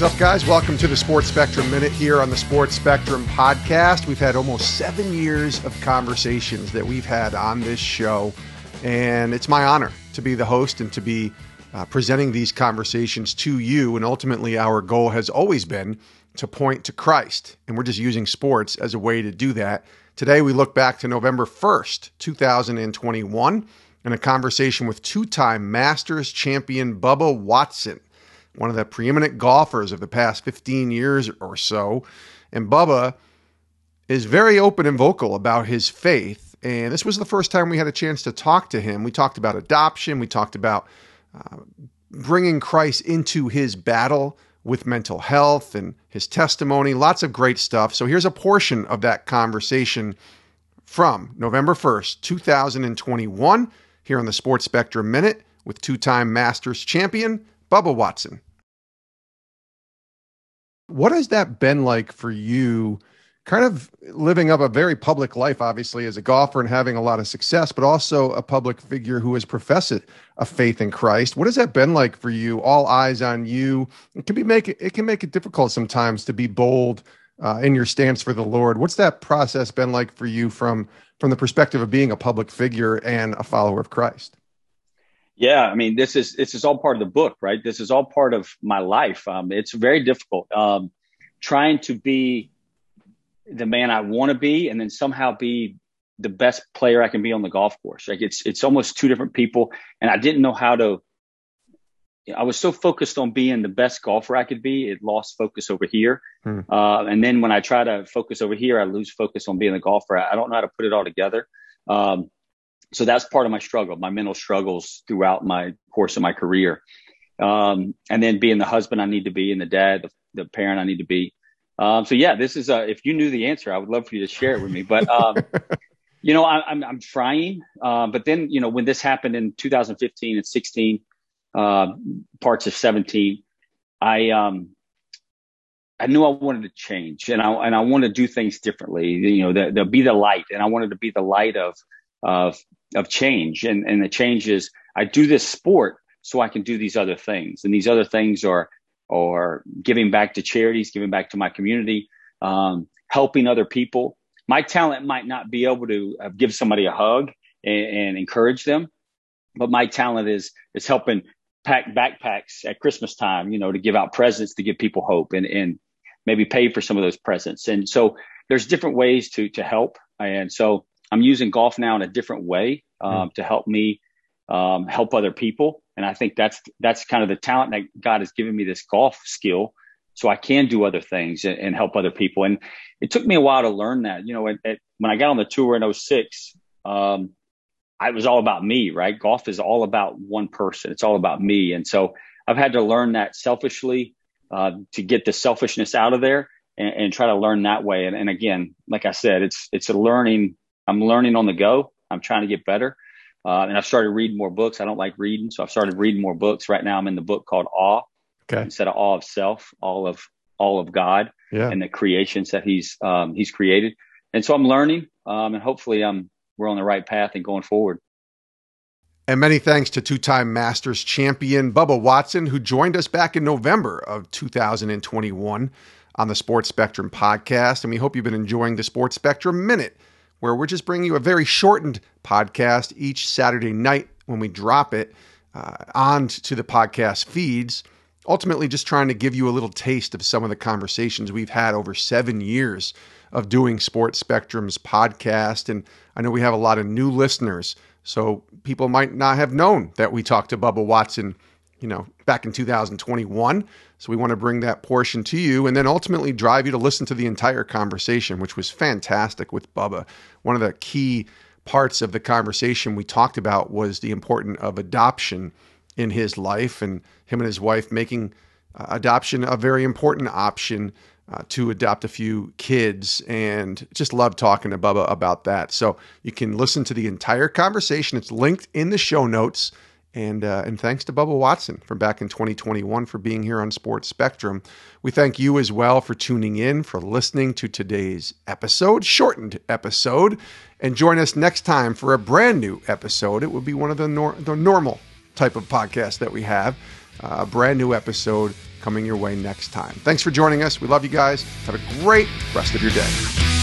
what's up, guys? Welcome to the Sports Spectrum Minute here on the Sports Spectrum podcast. We've had almost seven years of conversations that we've had on this show, and it's my honor to be the host and to be uh, presenting these conversations to you. And ultimately, our goal has always been to point to Christ, and we're just using sports as a way to do that. Today, we look back to November 1st, 2021, and a conversation with two time Masters champion Bubba Watson one of the preeminent golfers of the past 15 years or so. And Bubba is very open and vocal about his faith. And this was the first time we had a chance to talk to him. We talked about adoption, we talked about uh, bringing Christ into his battle with mental health and his testimony, lots of great stuff. So here's a portion of that conversation from November 1st, 2021, here on the Sports Spectrum Minute with two time Masters champion Bubba Watson. What has that been like for you? Kind of living up a very public life, obviously, as a golfer and having a lot of success, but also a public figure who has professed a faith in Christ. What has that been like for you? All eyes on you. It can be make it, it can make it difficult sometimes to be bold uh, in your stance for the Lord. What's that process been like for you from from the perspective of being a public figure and a follower of Christ? Yeah, I mean, this is this is all part of the book, right? This is all part of my life. Um, it's very difficult um, trying to be the man I want to be, and then somehow be the best player I can be on the golf course. Like it's it's almost two different people, and I didn't know how to. I was so focused on being the best golfer I could be, it lost focus over here. Hmm. Uh, and then when I try to focus over here, I lose focus on being the golfer. I, I don't know how to put it all together. Um, so that's part of my struggle, my mental struggles throughout my course of my career. Um, and then being the husband I need to be and the dad, the, the parent I need to be. Um, so yeah, this is, a, if you knew the answer, I would love for you to share it with me, but, um, you know, I, am I'm, I'm trying. Uh, but then, you know, when this happened in 2015 and 16, uh, parts of 17, I, um, I knew I wanted to change and I, and I want to do things differently, you know, the, the be the light. And I wanted to be the light of, of of change. And, and the change is I do this sport so I can do these other things. And these other things are, are giving back to charities, giving back to my community, um, helping other people. My talent might not be able to uh, give somebody a hug and, and encourage them, but my talent is, is helping pack backpacks at Christmas time, you know, to give out presents to give people hope and, and maybe pay for some of those presents. And so there's different ways to, to help. And so I'm using golf now in a different way um, mm. to help me um, help other people. And I think that's that's kind of the talent that God has given me this golf skill, so I can do other things and, and help other people. And it took me a while to learn that. You know, at, at, when I got on the tour in 06, um, I was all about me. Right, golf is all about one person. It's all about me. And so I've had to learn that selfishly uh, to get the selfishness out of there. And, and try to learn that way. And, and again, like I said, it's it's a learning I'm learning on the go. I'm trying to get better. Uh, and I've started reading more books. I don't like reading, so I've started reading more books. Right now, I'm in the book called Awe, okay. instead of Awe of Self, all of all of God yeah. and the creations that He's um, He's created. And so I'm learning, um, and hopefully, I'm we're on the right path and going forward. And many thanks to two time Masters champion Bubba Watson, who joined us back in November of 2021 on the Sports Spectrum podcast. And we hope you've been enjoying the Sports Spectrum Minute where we're just bringing you a very shortened podcast each Saturday night when we drop it uh, on to the podcast feeds. Ultimately, just trying to give you a little taste of some of the conversations we've had over seven years of doing Sports Spectrum's podcast. And I know we have a lot of new listeners, so people might not have known that we talked to Bubba Watson, you know, back in 2021. So we want to bring that portion to you and then ultimately drive you to listen to the entire conversation, which was fantastic with Bubba. One of the key parts of the conversation we talked about was the importance of adoption in his life and him and his wife making uh, adoption a very important option uh, to adopt a few kids and just love talking to Bubba about that. So you can listen to the entire conversation. It's linked in the show notes. And, uh, and thanks to Bubba Watson from back in 2021 for being here on Sports Spectrum. We thank you as well for tuning in, for listening to today's episode, shortened episode. And join us next time for a brand new episode. It will be one of the, nor- the normal type of podcasts that we have. a brand new episode coming your way next time. Thanks for joining us. We love you guys. Have a great rest of your day.